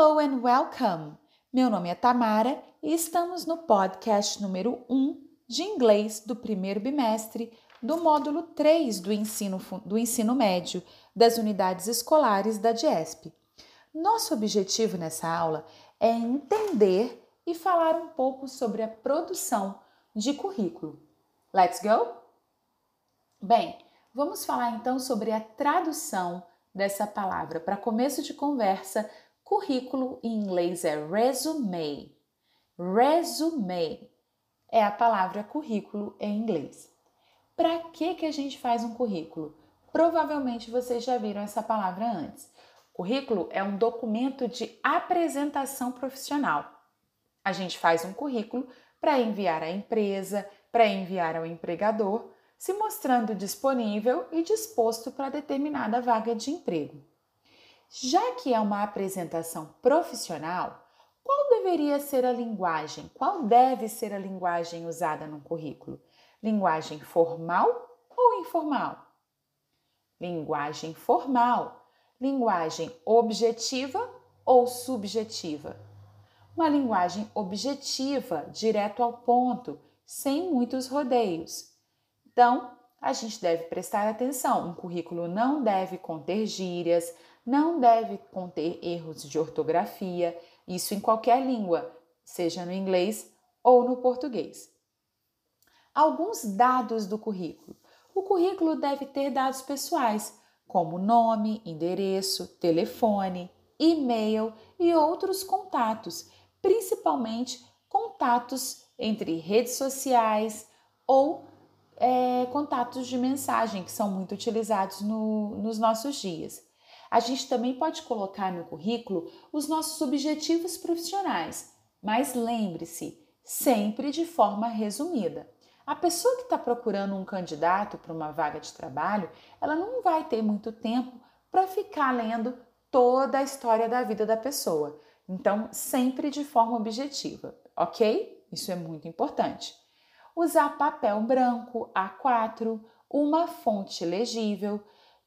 Hello and welcome! Meu nome é Tamara e estamos no podcast número 1 de inglês do primeiro bimestre do módulo 3 do ensino, do ensino médio das unidades escolares da DIESP. Nosso objetivo nessa aula é entender e falar um pouco sobre a produção de currículo. Let's go? Bem, vamos falar então sobre a tradução dessa palavra. Para começo de conversa, currículo em inglês é resume. Resume é a palavra currículo em inglês. Para que, que a gente faz um currículo? Provavelmente vocês já viram essa palavra antes. Currículo é um documento de apresentação profissional. A gente faz um currículo para enviar à empresa, para enviar ao empregador, se mostrando disponível e disposto para determinada vaga de emprego. Já que é uma apresentação profissional, qual deveria ser a linguagem? Qual deve ser a linguagem usada no currículo? Linguagem formal ou informal? Linguagem formal. Linguagem objetiva ou subjetiva? Uma linguagem objetiva, direto ao ponto, sem muitos rodeios. Então, a gente deve prestar atenção. Um currículo não deve conter gírias, não deve conter erros de ortografia, isso em qualquer língua, seja no inglês ou no português. Alguns dados do currículo. O currículo deve ter dados pessoais, como nome, endereço, telefone, e-mail e outros contatos, principalmente contatos entre redes sociais ou é, contatos de mensagem que são muito utilizados no, nos nossos dias. A gente também pode colocar no currículo os nossos objetivos profissionais, mas lembre-se, sempre de forma resumida. A pessoa que está procurando um candidato para uma vaga de trabalho, ela não vai ter muito tempo para ficar lendo toda a história da vida da pessoa. Então, sempre de forma objetiva, ok? Isso é muito importante. Usar papel branco A4, uma fonte legível,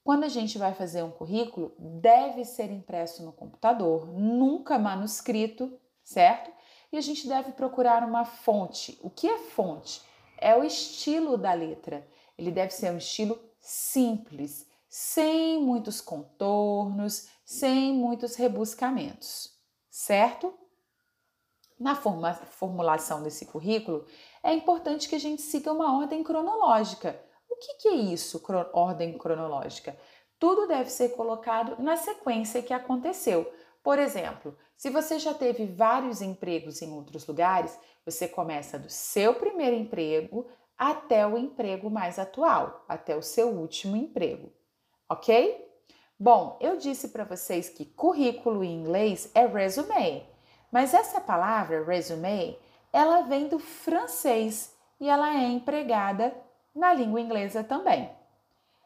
quando a gente vai fazer um currículo, deve ser impresso no computador, nunca manuscrito, certo? E a gente deve procurar uma fonte. O que é fonte? É o estilo da letra. Ele deve ser um estilo simples, sem muitos contornos, sem muitos rebuscamentos, certo? Na formulação desse currículo, é importante que a gente siga uma ordem cronológica que, que é isso, ordem cronológica? Tudo deve ser colocado na sequência que aconteceu. Por exemplo, se você já teve vários empregos em outros lugares, você começa do seu primeiro emprego até o emprego mais atual, até o seu último emprego, ok? Bom, eu disse para vocês que currículo em inglês é resume, mas essa palavra resume, ela vem do francês e ela é empregada na língua inglesa também.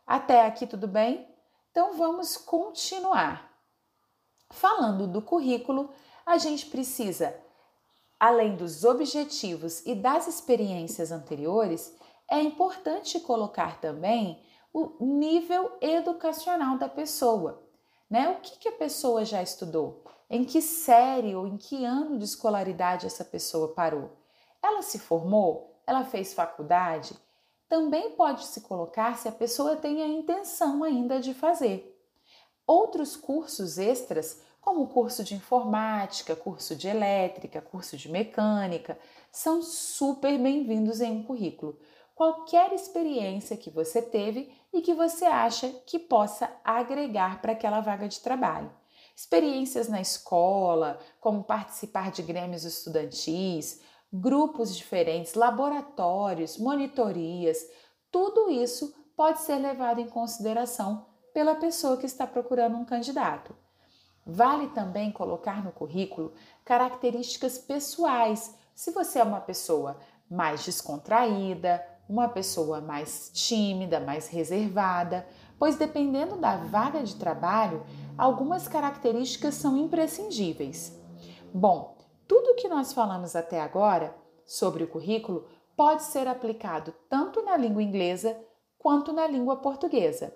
Até aqui tudo bem? Então vamos continuar. Falando do currículo, a gente precisa, além dos objetivos e das experiências anteriores, é importante colocar também o nível educacional da pessoa. Né? O que, que a pessoa já estudou? Em que série ou em que ano de escolaridade essa pessoa parou? Ela se formou? Ela fez faculdade? também pode se colocar se a pessoa tem a intenção ainda de fazer. Outros cursos extras, como curso de informática, curso de elétrica, curso de mecânica, são super bem-vindos em um currículo. Qualquer experiência que você teve e que você acha que possa agregar para aquela vaga de trabalho. Experiências na escola, como participar de grêmios estudantis, grupos diferentes, laboratórios, monitorias, tudo isso pode ser levado em consideração pela pessoa que está procurando um candidato. Vale também colocar no currículo características pessoais. Se você é uma pessoa mais descontraída, uma pessoa mais tímida, mais reservada, pois dependendo da vaga de trabalho, algumas características são imprescindíveis. Bom, tudo que nós falamos até agora sobre o currículo pode ser aplicado tanto na língua inglesa quanto na língua portuguesa.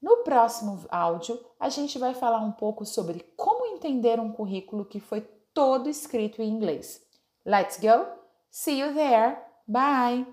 No próximo áudio, a gente vai falar um pouco sobre como entender um currículo que foi todo escrito em inglês. Let's go! See you there! Bye!